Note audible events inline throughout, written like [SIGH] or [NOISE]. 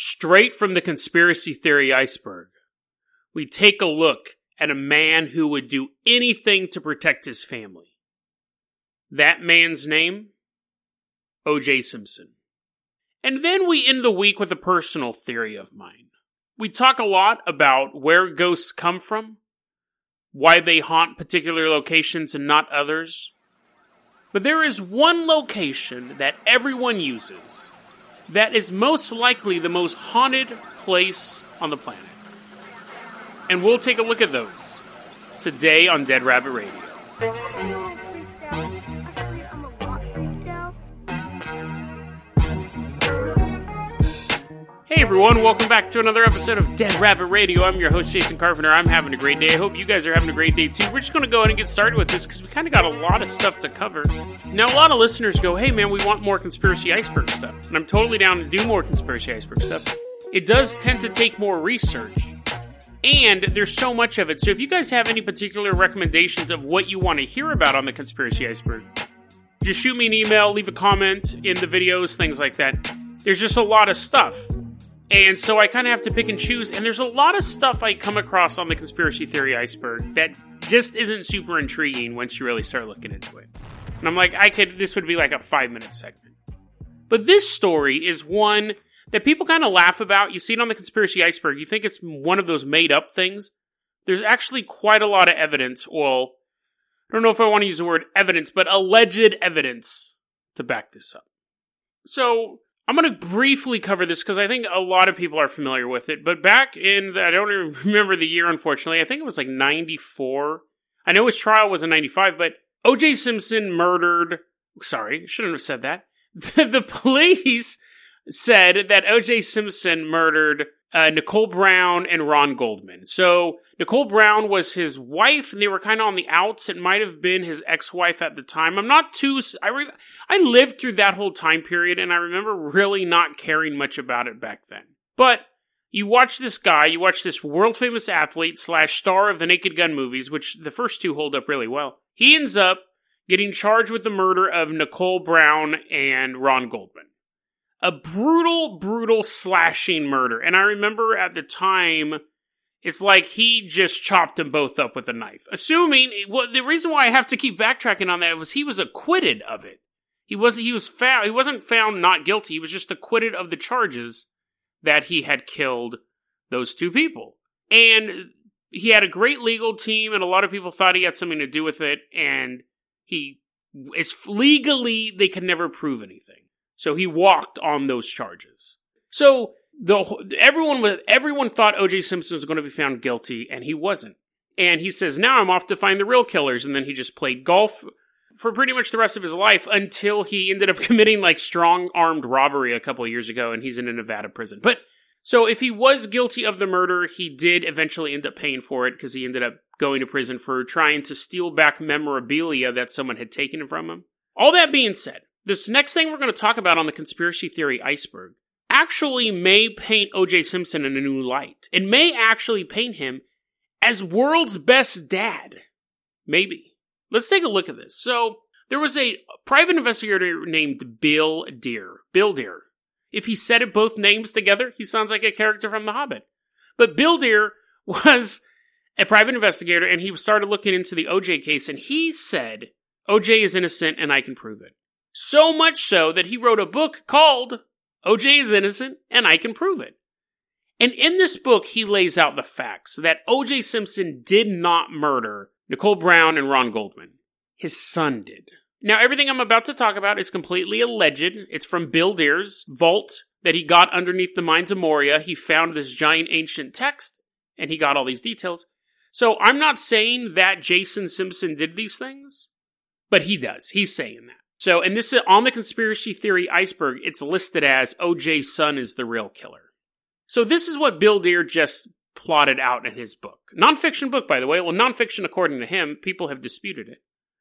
Straight from the conspiracy theory iceberg, we take a look at a man who would do anything to protect his family. That man's name? O.J. Simpson. And then we end the week with a personal theory of mine. We talk a lot about where ghosts come from, why they haunt particular locations and not others. But there is one location that everyone uses that is most likely the most haunted place on the planet. And we'll take a look at those today on Dead Rabbit Radio. Hey everyone, welcome back to another episode of Dead Rabbit Radio. I'm your host, Jason Carpenter. I'm having a great day. I hope you guys are having a great day too. We're just going to go ahead and get started with this because we kind of got a lot of stuff to cover. Now, a lot of listeners go, hey man, we want more conspiracy iceberg stuff. And I'm totally down to do more conspiracy iceberg stuff. It does tend to take more research. And there's so much of it. So if you guys have any particular recommendations of what you want to hear about on the conspiracy iceberg, just shoot me an email, leave a comment in the videos, things like that. There's just a lot of stuff. And so I kind of have to pick and choose. And there's a lot of stuff I come across on the conspiracy theory iceberg that just isn't super intriguing once you really start looking into it. And I'm like, I could, this would be like a five minute segment. But this story is one that people kind of laugh about. You see it on the conspiracy iceberg. You think it's one of those made up things. There's actually quite a lot of evidence. Well, I don't know if I want to use the word evidence, but alleged evidence to back this up. So I'm going to briefly cover this because I think a lot of people are familiar with it. But back in, the, I don't even [LAUGHS] remember the year, unfortunately. I think it was like 94. I know his trial was in 95, but O.J. Simpson murdered. Sorry, shouldn't have said that. [LAUGHS] the police said that O.J. Simpson murdered uh, Nicole Brown and Ron Goldman. So Nicole Brown was his wife, and they were kind of on the outs. It might have been his ex-wife at the time. I'm not too. I re, I lived through that whole time period, and I remember really not caring much about it back then. But you watch this guy, you watch this world famous athlete slash star of the Naked Gun movies, which the first two hold up really well. He ends up getting charged with the murder of Nicole Brown and Ron Goldman a brutal, brutal slashing murder. And I remember at the time, it's like he just chopped them both up with a knife. Assuming, well, the reason why I have to keep backtracking on that was he was acquitted of it. He was he was found he wasn't found not guilty. He was just acquitted of the charges that he had killed those two people. And he had a great legal team, and a lot of people thought he had something to do with it. And he is legally they could never prove anything. So he walked on those charges. So the everyone was everyone thought O.J. Simpson was going to be found guilty, and he wasn't. And he says, "Now I'm off to find the real killers." And then he just played golf for pretty much the rest of his life until he ended up [LAUGHS] committing like strong armed robbery a couple years ago, and he's in a Nevada prison. But so if he was guilty of the murder, he did eventually end up paying for it because he ended up going to prison for trying to steal back memorabilia that someone had taken from him. All that being said, this next thing we're going to talk about on the conspiracy theory iceberg actually may paint OJ Simpson in a new light. It may actually paint him as world's best dad. Maybe. Let's take a look at this. So, there was a private investigator named Bill Dear. Bill Dear. If he said it both names together, he sounds like a character from The Hobbit. But Bill Dear [LAUGHS] was a private investigator and he started looking into the OJ case and he said, OJ is innocent and I can prove it. So much so that he wrote a book called OJ is Innocent and I Can Prove It. And in this book, he lays out the facts that OJ Simpson did not murder Nicole Brown and Ron Goldman. His son did. Now, everything I'm about to talk about is completely alleged. It's from Bill Dear's vault that he got underneath the mines of Moria. He found this giant ancient text and he got all these details. So I'm not saying that Jason Simpson did these things, but he does. He's saying that. So, and this is on the conspiracy theory iceberg, it's listed as OJ's son is the real killer. So, this is what Bill Dear just plotted out in his book. Nonfiction book, by the way. Well, nonfiction, according to him, people have disputed it.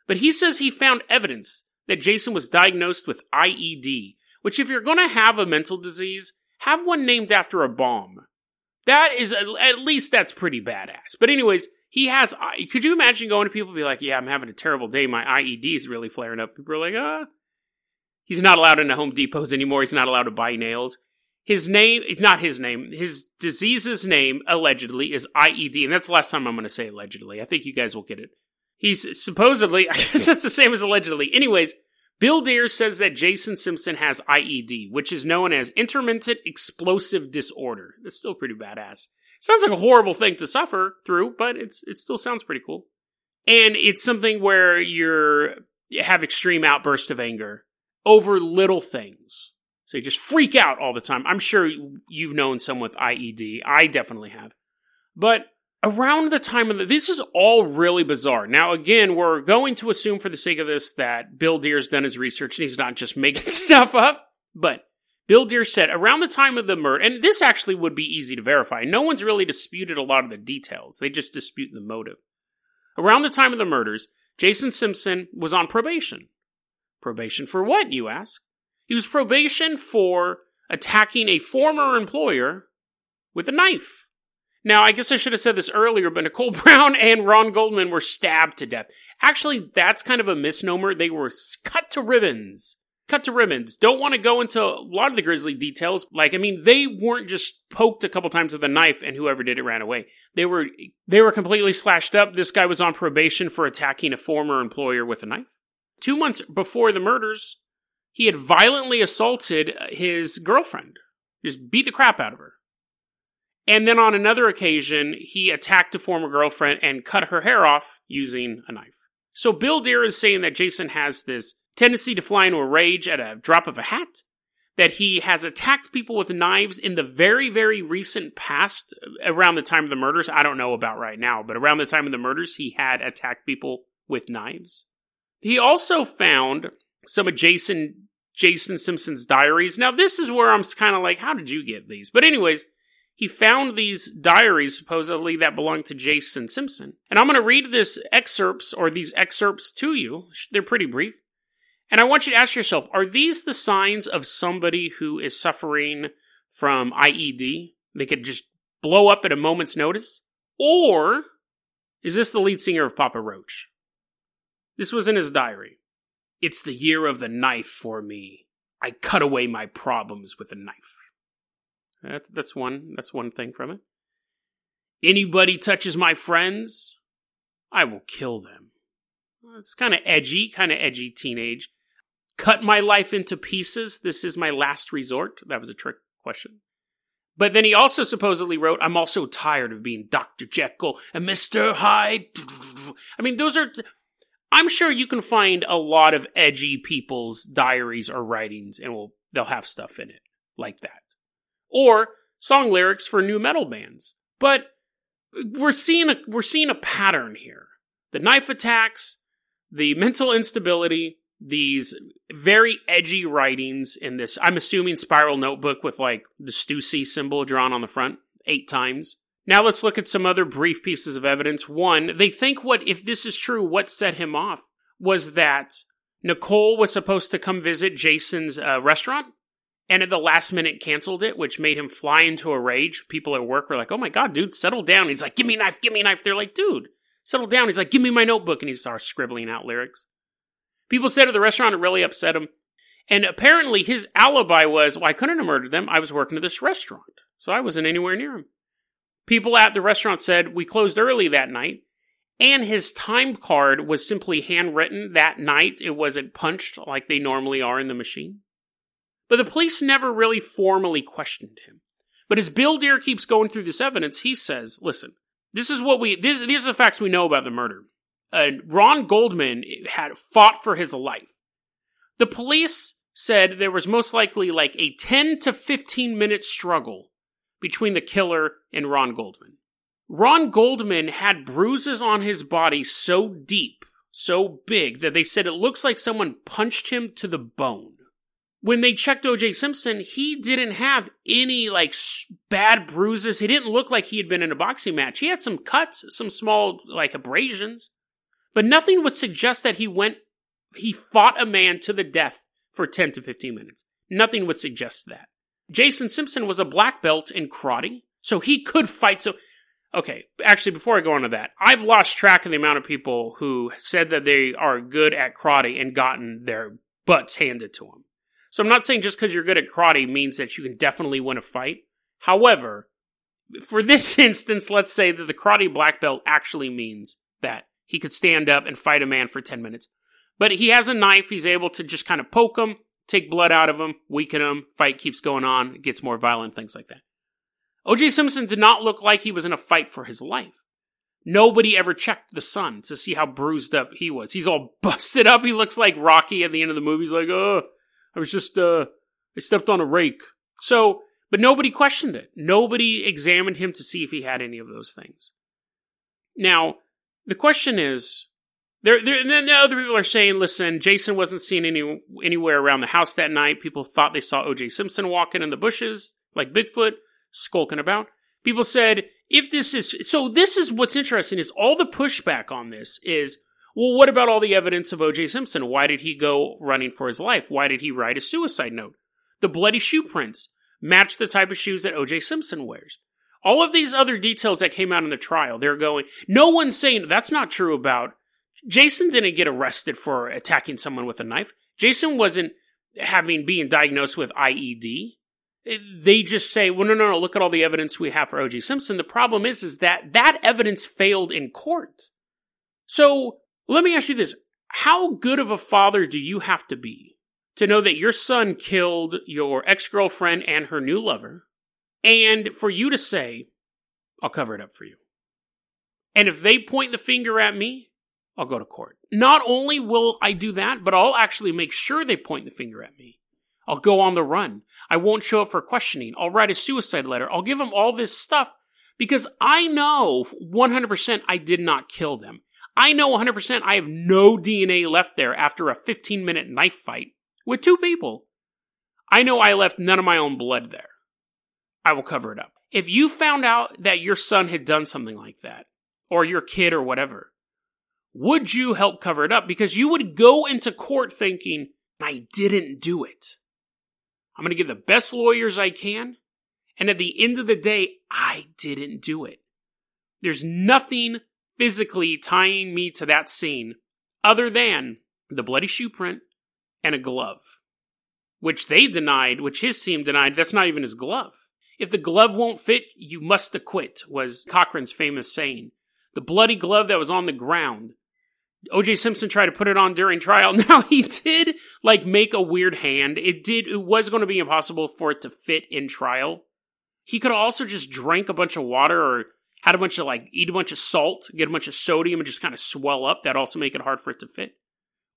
But he says he found evidence that Jason was diagnosed with IED, which, if you're going to have a mental disease, have one named after a bomb. That is, at least that's pretty badass. But, anyways, he has. Could you imagine going to people be like, "Yeah, I'm having a terrible day. My IED is really flaring up." People are like, "Ah." He's not allowed into Home Depots anymore. He's not allowed to buy nails. His name, it's not his name. His disease's name, allegedly, is IED, and that's the last time I'm going to say allegedly. I think you guys will get it. He's supposedly, [LAUGHS] I guess that's the same as allegedly. Anyways, Bill Dear says that Jason Simpson has IED, which is known as intermittent explosive disorder. That's still pretty badass. Sounds like a horrible thing to suffer through, but it's it still sounds pretty cool. And it's something where you're you have extreme outbursts of anger over little things. So you just freak out all the time. I'm sure you've known someone with IED. I definitely have. But around the time of the, this is all really bizarre. Now, again, we're going to assume for the sake of this that Bill Dear's done his research and he's not just making [LAUGHS] stuff up. But Bill Dear said around the time of the murder, and this actually would be easy to verify. No one's really disputed a lot of the details. They just dispute the motive. Around the time of the murders, Jason Simpson was on probation. Probation for what, you ask? He was probation for attacking a former employer with a knife. Now, I guess I should have said this earlier, but Nicole [LAUGHS] Brown and Ron Goldman were stabbed to death. Actually, that's kind of a misnomer. They were cut to ribbons cut to ribbons. Don't want to go into a lot of the grisly details. Like, I mean, they weren't just poked a couple times with a knife and whoever did it ran away. They were, they were completely slashed up. This guy was on probation for attacking a former employer with a knife. Two months before the murders, he had violently assaulted uh, his girlfriend. Just beat the crap out of her. And then on another occasion, he attacked a former girlfriend and cut her hair off using a knife. So Bill Dear is saying that Jason has this tendency to fly into a rage at a drop of a hat, that he has attacked people with knives in the very, very recent past, around the time of the murders. I don't know about right now, but around the time of the murders, he had attacked people with knives. He also found some Jason Jason Simpson's diaries. Now, this is where I'm kind of like, how did you get these? But anyways, he found these diaries supposedly that belonged to Jason Simpson. And I'm going to read this excerpts or these excerpts to you. They're pretty brief. And I want you to ask yourself are these the signs of somebody who is suffering from IED? They could just blow up at a moment's notice? Or is this the lead singer of Papa Roach? This was in his diary. It's the year of the knife for me. I cut away my problems with a knife. That's, that's one that's one thing from it. Anybody touches my friends, I will kill them. It's kind of edgy, kind of edgy teenage cut my life into pieces. This is my last resort. That was a trick question. But then he also supposedly wrote, I'm also tired of being Dr. Jekyll and Mr. Hyde. I mean, those are. I'm sure you can find a lot of edgy people's diaries or writings and will they'll have stuff in it like that. Or song lyrics for nu metal bands. But we're seeing a we're seeing a pattern here. The knife attacks, the mental instability, these very edgy writings in this, I'm assuming spiral notebook with like the Stussy symbol drawn on the front eight times. Now let's look at some other brief pieces of evidence. One, they think what, if this is true, what set him off was that Nicole was supposed to come visit Jason's uh, restaurant and at the last minute canceled it, which made him fly into a rage. People at work were like, oh my God, dude, settle down. He's like, give me a knife, give me a knife. They're like, dude, settle down. He's like, give me my notebook. And he starts scribbling out lyrics. People said at the restaurant it really upset him. And apparently his alibi was, well, I couldn't have murdered them. I was working at this restaurant. So I wasn't anywhere near him. People at the restaurant said, we closed early that night. And his time card was simply handwritten that night. It wasn't punched like they normally are in the machine. But the police never really formally questioned him. But as Bill Dear keeps going through this evidence, he says, listen, this is what we, this, these are the facts we know about the murder uh, Ron Goldman had fought for his life. The police said there was most likely like a 10 to 15 minute struggle between the killer and Ron Goldman. Ron Goldman had bruises on his body so deep, so big that they said it looks like someone punched him to the bone. When they checked OJ Simpson, he didn't have any like bad bruises. He didn't look like he had been in a boxing match. He had some cuts, some small like abrasions, but nothing would suggest that he went, he fought a man to the death for 10 to 15 minutes. Nothing would suggest that. Jason Simpson was a black belt in karate, so he could fight. So Okay, actually, before I go on to that, I've lost track of the amount of people who said that they are good at karate and gotten their butts handed to them. So I'm not saying just because you're good at karate means that you can definitely win a fight. However, for this [LAUGHS] instance, let's say that the karate black belt actually means that he could stand up and fight a man for 10 minutes. But he has a knife, he's able to just kind of poke him, take blood out of him, weaken him, fight keeps going on, it gets more violent, things like that. OJ Simpson did not look like he was in a fight for his life. Nobody ever checked the son to see how bruised up he was. He's all [LAUGHS] busted up. He looks like Rocky at the end of the movie. He's like, oh, I was just, uh, I stepped on a rake. So, but nobody questioned it. Nobody examined him to see if he had any of those things. Now, the question is, there, there, and then the other people are saying, listen, Jason wasn't seen any, anywhere around the house that night. People thought they saw OJ Simpson walking in the bushes like Bigfoot skulking about. People said, if this is, so this is what's interesting is all the pushback on this is, well, what about all the evidence of O.J. Simpson? Why did he go running for his life? Why did he write a suicide note? The bloody shoe prints match the type of shoes that O.J. Simpson wears. All of these other details that came out in the trial, they're going, no one's saying that's not true about Jason didn't get arrested for attacking someone with a knife. Jason wasn't having being diagnosed with IED eh, they just say, well, no, no, no, look at all the evidence we have for O.J. Simpson. The problem is, is that that evidence failed in court. So let me ask you this. How good of a father do you have to be to know that your son killed your ex-girlfriend and her new lover and for you to say, I'll cover it up for you. And if they point the finger at me, I'll go to court. Not only will I do that, but I'll actually make sure they point the finger at me. I'll go on the run. I won't show up for questioning. I'll write a suicide letter. I'll give them all this stuff because I know 100% I did not kill them. I know 100% I have no DNA left there after a 15 minute knife fight with two people. I know I left none of my own blood there. I will cover it up. If you found out that your son had done something like that, or your kid or whatever, would you help cover it up? Because you would go into court thinking, I didn't do it. I'm going to get the best lawyers I can. And at the end of the day, I didn't do it. There's nothing physically tying me to that scene other than the bloody shoe print and a glove, which they denied, which his team denied. That's not even his glove. If the glove won't fit, you must acquit, was Cochran's famous saying. The bloody glove that was on the ground OJ Simpson tried to put it on during trial. [LAUGHS] Now he did like make a weird hand. It did it was going to be impossible for it to fit in trial. He could also just drank a bunch of water or had a bunch of like eat a bunch of salt, get a bunch of sodium and just kind of swell up. That also make it hard for it to fit.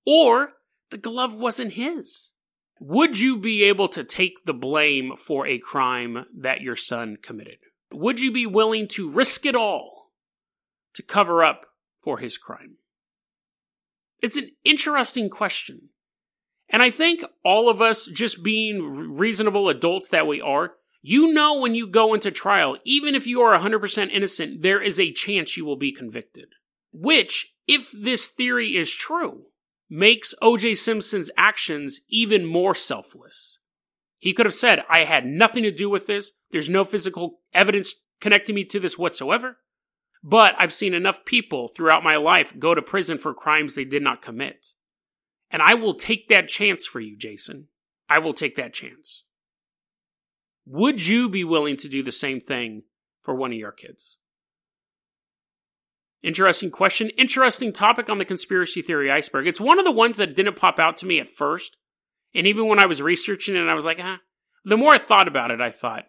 Or the glove wasn't his. Would you be able to take the blame for a crime that your son committed? Would you be willing to risk it all to cover up for his crime? It's an interesting question. And I think all of us, just being reasonable adults that we are, you know when you go into trial, even if you are 100% innocent, there is a chance you will be convicted. Which, if this theory is true, makes OJ Simpson's actions even more selfless. He could have said, I had nothing to do with this. There's no physical evidence connecting me to this whatsoever. But I've seen enough people throughout my life go to prison for crimes they did not commit. And I will take that chance for you, Jason. I will take that chance. Would you be willing to do the same thing for one of your kids? Interesting question. Interesting topic on the conspiracy theory iceberg. It's one of the ones that didn't pop out to me at first. And even when I was researching it, I was like, ah. The more I thought about it, I thought,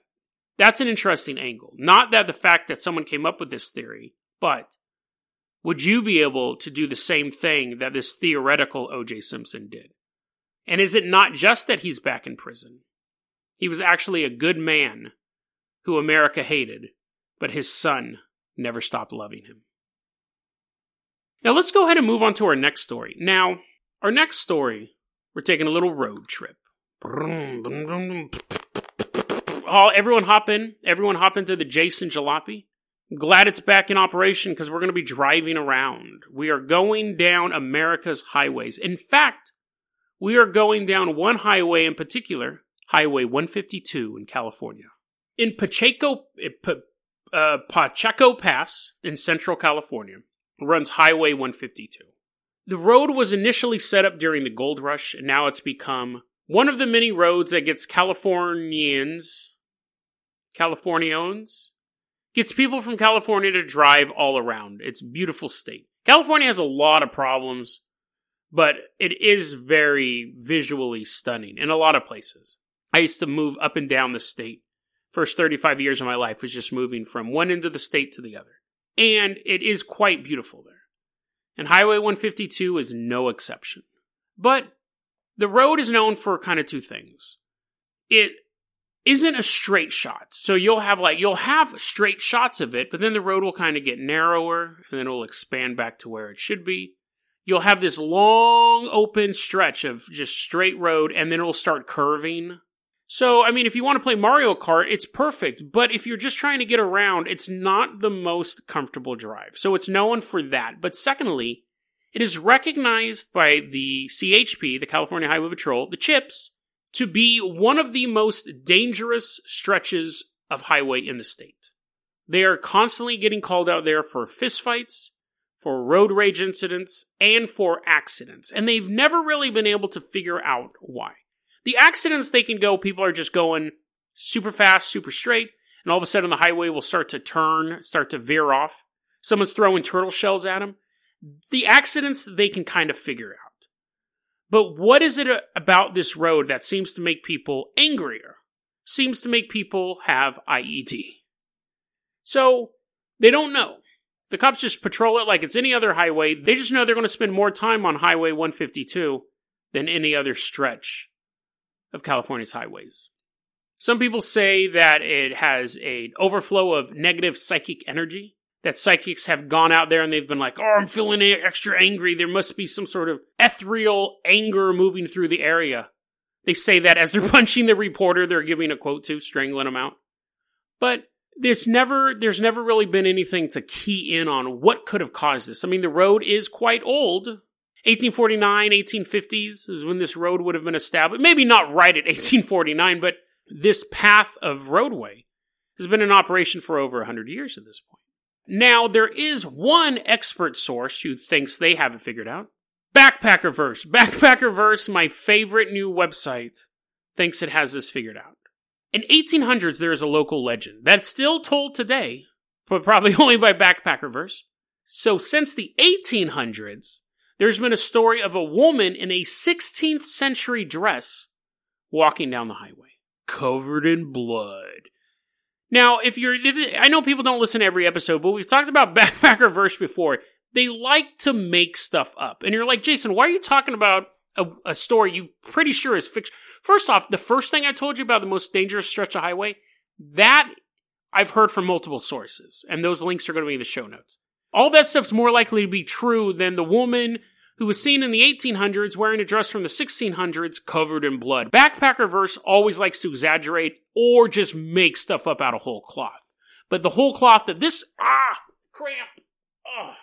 that's an interesting angle. Not that the fact that someone came up with this theory, but would you be able to do the same thing that this theoretical OJ Simpson did? And is it not just that he's back in prison? He was actually a good man who America hated, but his son never stopped loving him. Now let's go ahead and move on to our next story. Now, our next story, we're taking a little road trip. Oh, everyone hop in. Everyone hop into the Jason Jalopy. Glad it's back in operation because we're going to be driving around. We are going down America's highways. In fact, we are going down one highway in particular, Highway 152 in California. In Pacheco, uh, Pacheco Pass in Central California runs Highway 152. The road was initially set up during the gold rush, and now it's become one of the many roads that gets Californians, Californians, gets people from California to drive all around. It's beautiful state. California has a lot of problems, but it is very visually stunning in a lot of places. I used to move up and down the state. First 35 years of my life was just moving from one end of the state to the other. And it is quite beautiful there. And Highway 152 is no exception. But the road is known for kind of two things. It isn't a straight shot. So you'll have like, you'll have straight shots of it, but then the road will kind of get narrower and then it'll expand back to where it should be. You'll have this long open stretch of just straight road and then it'll start curving. So, I mean, if you want to play Mario Kart, it's perfect. But if you're just trying to get around, it's not the most comfortable drive. So it's known for that. But secondly, it is recognized by the CHP, the California Highway Patrol, the CHIPS, to be one of the most dangerous stretches of highway in the state. They are constantly getting called out there for fistfights, for road rage incidents, and for accidents. And they've never really been able to figure out why. The accidents they can go, people are just going super fast, super straight, and all of a sudden the highway will start to turn, start to veer off. Someone's throwing turtle shells at them. The accidents they can kind of figure out. But what is it about this road that seems to make people angrier? Seems to make people have IED. So, they don't know. The cops just patrol it like it's any other highway. They just know they're going to spend more time on Highway 152 than any other stretch of California's highways. Some people say that it has an overflow of negative psychic energy that psychics have gone out there and they've been like, oh, I'm feeling extra angry. There must be some sort of ethereal anger moving through the area. They say that as they're [LAUGHS] punching the reporter they're giving a quote to, strangling him out. But there's never there's never really been anything to key in on what could have caused this. I mean, the road is quite old. 1849, 1850s is when this road would have been established. Maybe not right at 1849, but this path of roadway has been in operation for over 100 years at this point. Now, there is one expert source who thinks they have it figured out. Backpackerverse. Backpackerverse, my favorite new website, thinks it has this figured out. In 1800s, there is a local legend that's still told today, but probably [LAUGHS] only by Backpackerverse. So since the 1800s, there's been a story of a woman in a 16th century dress walking down the highway, covered in blood. Now, if you're, if, I know people don't listen to every episode, but we've talked about [LAUGHS] Backpacker Verse before. They like to make stuff up. And you're like, Jason, why are you talking about a, a story you pretty sure is fiction? First off, the first thing I told you about the most dangerous stretch of highway, that I've heard from multiple sources. And those links are going to be in the show notes. All that stuff's more likely to be true than the woman who was seen in the 1800s wearing a dress from the 1600s covered in blood. Backpackerverse always likes to exaggerate or just make stuff up out of whole cloth. But the whole cloth that this, ah, cramp, ah.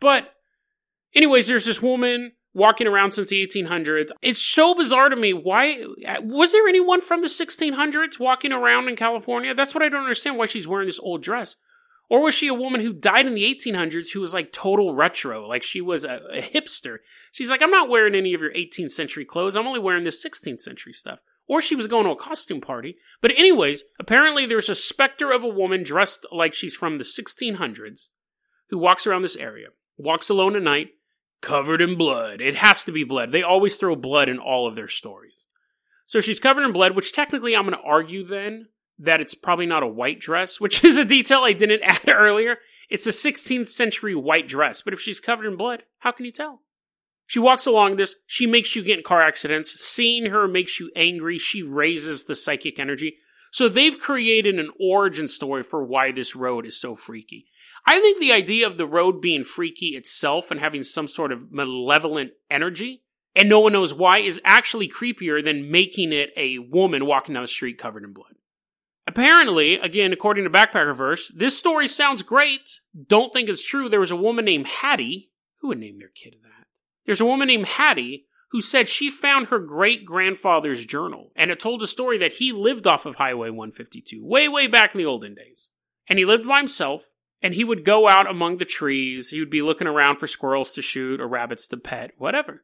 But, anyways, there's this woman walking around since the 1800s. It's so bizarre to me. Why was there anyone from the 1600s walking around in California? That's what I don't understand. Why she's wearing this old dress. Or was she a woman who died in the 1800s who was like total retro? Like she was a, a, hipster. She's like, I'm not wearing any of your 18th century clothes. I'm only wearing this 16th century stuff. Or she was going to a costume party. But, anyways, apparently there's a specter of a woman dressed like she's from the 1600s who walks around this area, walks alone at night, covered in blood. It has to be blood. They always throw blood in all of their stories. So she's covered in blood, which technically I'm going to argue then that it's probably not a white dress, which [LAUGHS] is a detail I didn't [LAUGHS] add earlier. It's a 16th century white dress, but if she's covered in blood, how can you tell? She walks along this, she makes you get in car accidents. Seeing her makes you angry. She raises the psychic energy. So they've created an origin story for why this road is so freaky. I think the idea of the road being freaky itself and having some sort of malevolent energy, and no one knows why, is actually creepier than making it a woman walking down the street covered in blood. Apparently, again, according to Backpackerverse, this story sounds great. Don't think it's true. There was a woman named Hattie. Who would name their kid that? There's a woman named Hattie who said she found her great grandfather's journal, and it told a story that he lived off of Highway 152, way, way back in the olden days. And he lived by himself, and he would go out among the trees. He would be looking around for squirrels to shoot or rabbits to pet, whatever.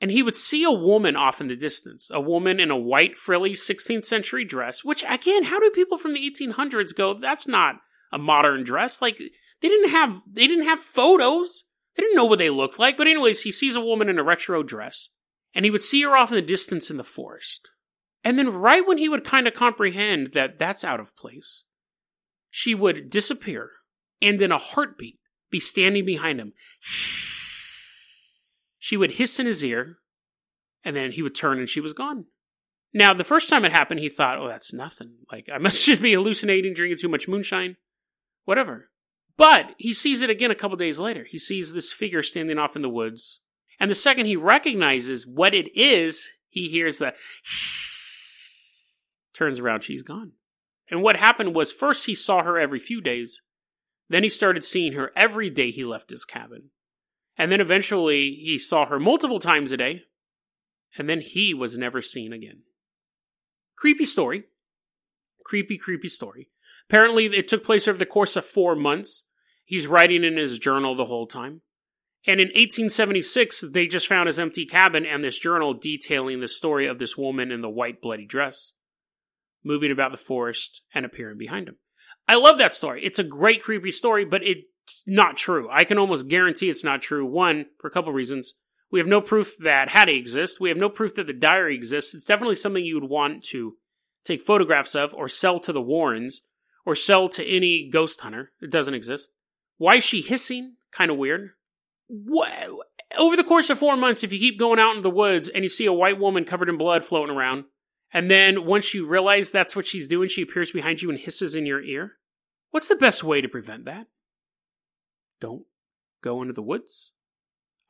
And he would see a woman off in the distance, a woman in a white frilly 16th century dress, which again, how do people from the 1800s go, that's not a modern dress? Like, they didn't have, they didn't have photos. They didn't know what they looked like. But anyways, he sees a woman in a retro dress and he would see her off in the distance in the forest. And then, right when he would kind of comprehend that that's out of place, she would disappear and in a heartbeat be standing behind him. She would hiss in his ear, and then he would turn and she was gone. Now, the first time it happened, he thought, oh, that's nothing. Like, I [LAUGHS] must just be hallucinating, drinking too much moonshine, whatever. But he sees it again a couple days later. He sees this figure standing off in the woods and the second he recognizes what it is, he hears the [LAUGHS] turns around, she's gone. And what happened was first he saw her every few days. Then he started seeing her every day he left his cabin. And then eventually he saw her multiple times a day. And then he was never seen again. Creepy story. Creepy, creepy story. Apparently, it took place over the course of four months. He's writing in his journal the whole time. And in 1876, they just found his empty cabin and this journal detailing the story of this woman in the white bloody dress, moving about the forest and appearing behind him. I love that story. It's a great creepy story, but it's not true. I can almost guarantee it's not true. One, for a couple reasons. We have no proof that Hattie exists. We have no proof that the diary exists. It's definitely something you would want to take photographs of or sell to the Warrens or sell to any ghost hunter. It doesn't exist. Why is she hissing? Kind of weird What? over the course of four months, if you keep going out in the woods and you see a white woman covered in blood floating around, and then once you realize that's what she's doing, she appears behind you and hisses in your ear, what's the best way to prevent that? Don't go into the woods.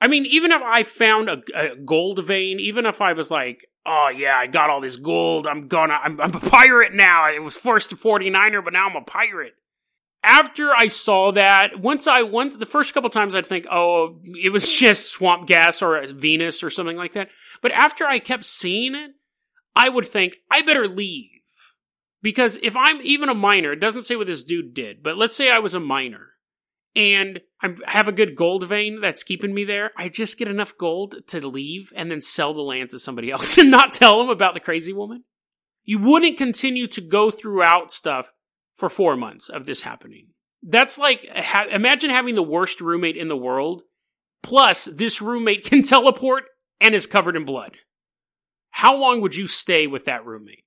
I mean, even if I found a, a gold vein, even if I was like, oh yeah, I got all this gold, I'm gonna, I'm, I'm a pirate now. I was forced to 49er, but now I'm a pirate after I saw that, once I went the first couple times, I'd think, oh, it was [LAUGHS] just swamp gas or Venus or something like that. But after I kept seeing it, I would think, I better leave. Because if I'm even a miner, it doesn't say what this dude did, but let's say I was a miner and I have a good gold vein that's keeping me there. I just get enough gold to leave and then sell the land to somebody [LAUGHS] else and not tell them about the crazy woman. You wouldn't continue to go throughout stuff for four months of this happening. That's like, ha- imagine having the worst roommate in the world, plus this roommate [LAUGHS] can teleport and is covered in blood. How long would you stay with that roommate?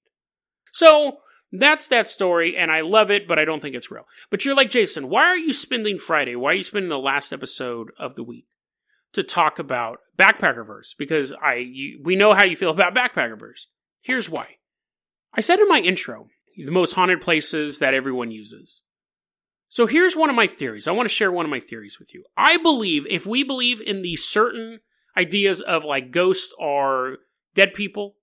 So, that's that story, and I love it, but I don't think it's real. But you're like, Jason, why are you spending Friday? Why are you spending the last episode of the week to talk about Backpackerverse? Because I, you, we know how you feel about Backpackerverse. Here's why. I said in my intro the most haunted places that everyone uses. So here's one of my theories. I want to share one of my theories with you. I believe if we believe in the certain ideas of like ghosts are dead people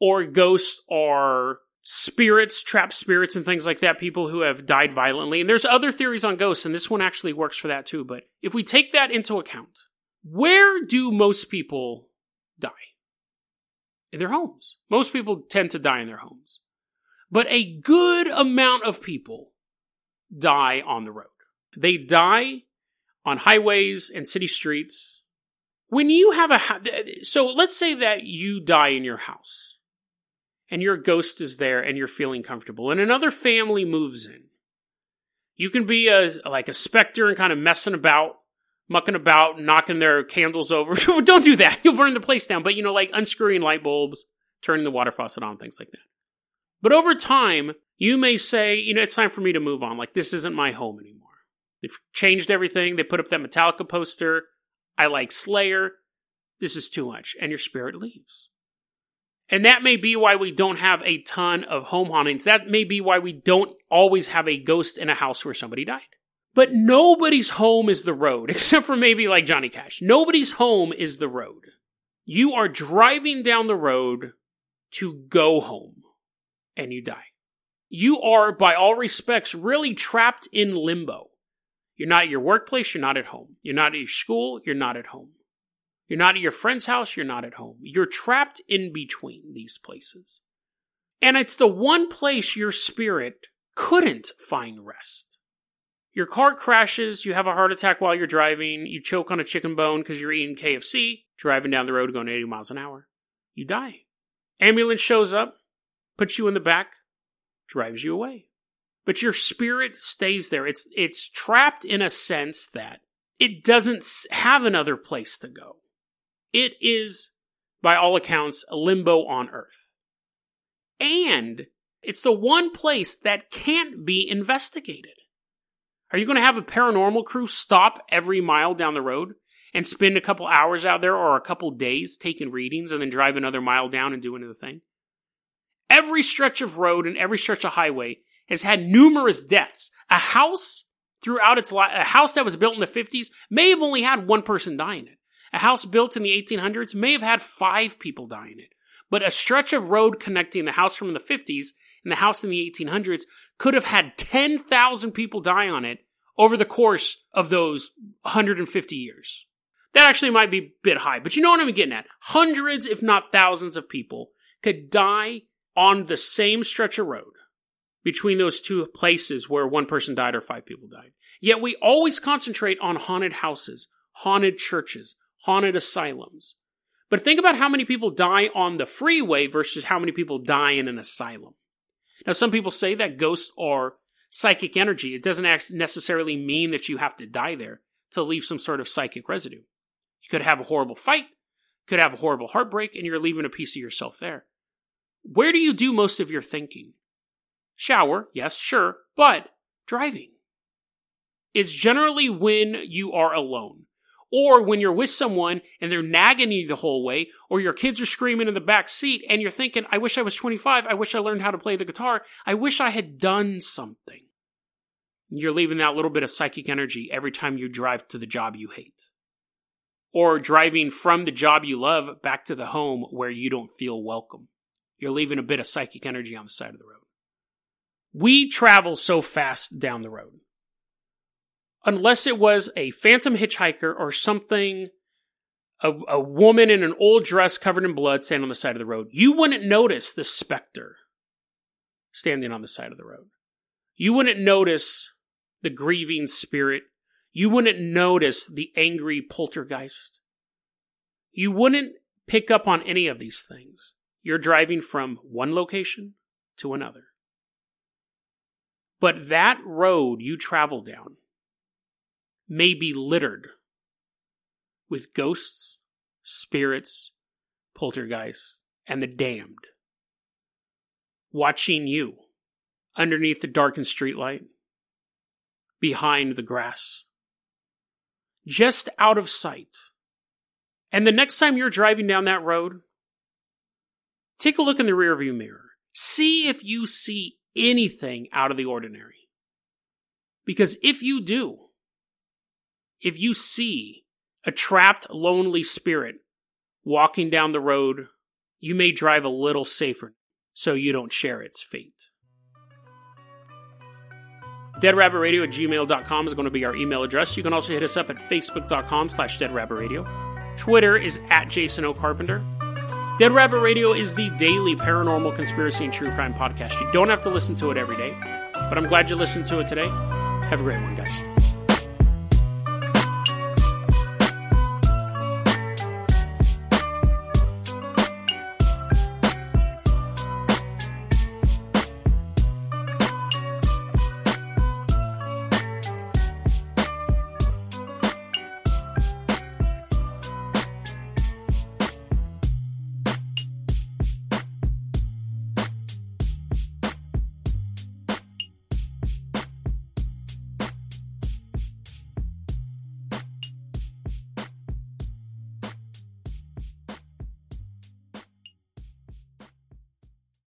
or ghosts are spirits, trapped spirits and things like that, people who have died violently. And there's other theories on ghosts and this one actually works for that too. But if we take that into account, where do most people die? In their homes. Most people tend to die in their homes but a good amount of people die on the road. They die on highways and city streets. When you have a, so let's say that you die in your house and your ghost is there and you're feeling comfortable and another family moves in. You can be a, like a specter and kind of messing about, mucking about, knocking their candles over. [LAUGHS] Don't do that. You'll burn the place down. But you know, like unscrewing light bulbs, turning the water faucet on, things like that. But over time, you may say, you know, it's time for me to move on. Like, this isn't my home anymore. They've changed everything. They put up that Metallica poster. I like Slayer. This is too much. And your spirit leaves. And that may be why we don't have a ton of home hauntings. That may be why we don't always have a ghost in a house where somebody died. But nobody's home is the road, [LAUGHS] except for maybe like Johnny Cash. Nobody's home is the road. You are driving down the road to go home and you die. You are, by all respects, really trapped in limbo. You're not at your workplace, you're not at home. You're not at your school, you're not at home. You're not at your friend's house, you're not at home. You're trapped in between these places. And it's the one place your spirit couldn't find rest. Your car crashes, you have a heart attack while you're driving, you choke on a chicken bone because you're eating KFC, driving down the road going 80 miles an hour. You die. Ambulance shows up, puts you in the back, drives you away. But your spirit stays there. It's, it's trapped in a sense that it doesn't have another place to go. It is, by all accounts, a limbo on earth. And it's the one place that can't be investigated. Are you going to have a paranormal crew stop every mile down the road and spend a couple hours out there or a couple days taking readings and then drive another mile down and do another thing? Every stretch of road and every stretch of highway has had numerous deaths. A house throughout its life, a house that was built in the 50s may have only had one person die in it. A house built in the 1800s may have had five people die in it. But a stretch of road connecting the house from the 50s and the house in the 1800s could have had 10,000 people die on it over the course of those 150 years. That actually might be a bit high, but you know what I'm getting at. Hundreds, if not thousands of people could die on the same stretch of road between those two places where one person died or five people died. Yet we always concentrate on haunted houses, haunted churches, haunted asylums. But think about how many people die on the freeway versus how many people die in an asylum. Now, some people say that ghosts are psychic energy. It doesn't necessarily mean that you have to die there to leave some sort of psychic residue. You could have a horrible fight, could have a horrible heartbreak, and you're leaving a piece of yourself there. Where do you do most of your thinking? Shower, yes, sure, but driving. It's generally when you are alone, or when you're with someone and they're nagging you the whole way, or your kids are screaming in the back seat and you're thinking, I wish I was 25, I wish I learned how to play the guitar, I wish I had done something. You're leaving that little bit of psychic energy every time you drive to the job you hate. Or driving from the job you love back to the home where you don't feel welcome. You're leaving a bit of psychic energy on the side of the road. We travel so fast down the road. Unless it was a phantom hitchhiker or something, a, a woman in an old dress covered in blood standing on the side of the road, you wouldn't notice the specter standing on the side of the road. You wouldn't notice the grieving spirit. You wouldn't notice the angry poltergeist. You wouldn't pick up on any of these things you're driving from one location to another. But that road you travel down may be littered with ghosts, spirits, poltergeists, and the damned watching you underneath the darkened streetlight, behind the grass, just out of sight. And the next time you're driving down that road, Take a look in the rearview mirror. See if you see anything out of the ordinary. Because if you do, if you see a trapped, lonely spirit walking down the road, you may drive a little safer so you don't share its fate. DeadRabbitRadio at gmail.com is going to be our email address. You can also hit us up at facebook.com slash deadrabbitradio. Twitter is at Jason O. Carpenter. Dead Rabbit Radio is the daily paranormal conspiracy and true crime podcast. You don't have to listen to it every day, but I'm glad you listened to it today. Have a great one, guys.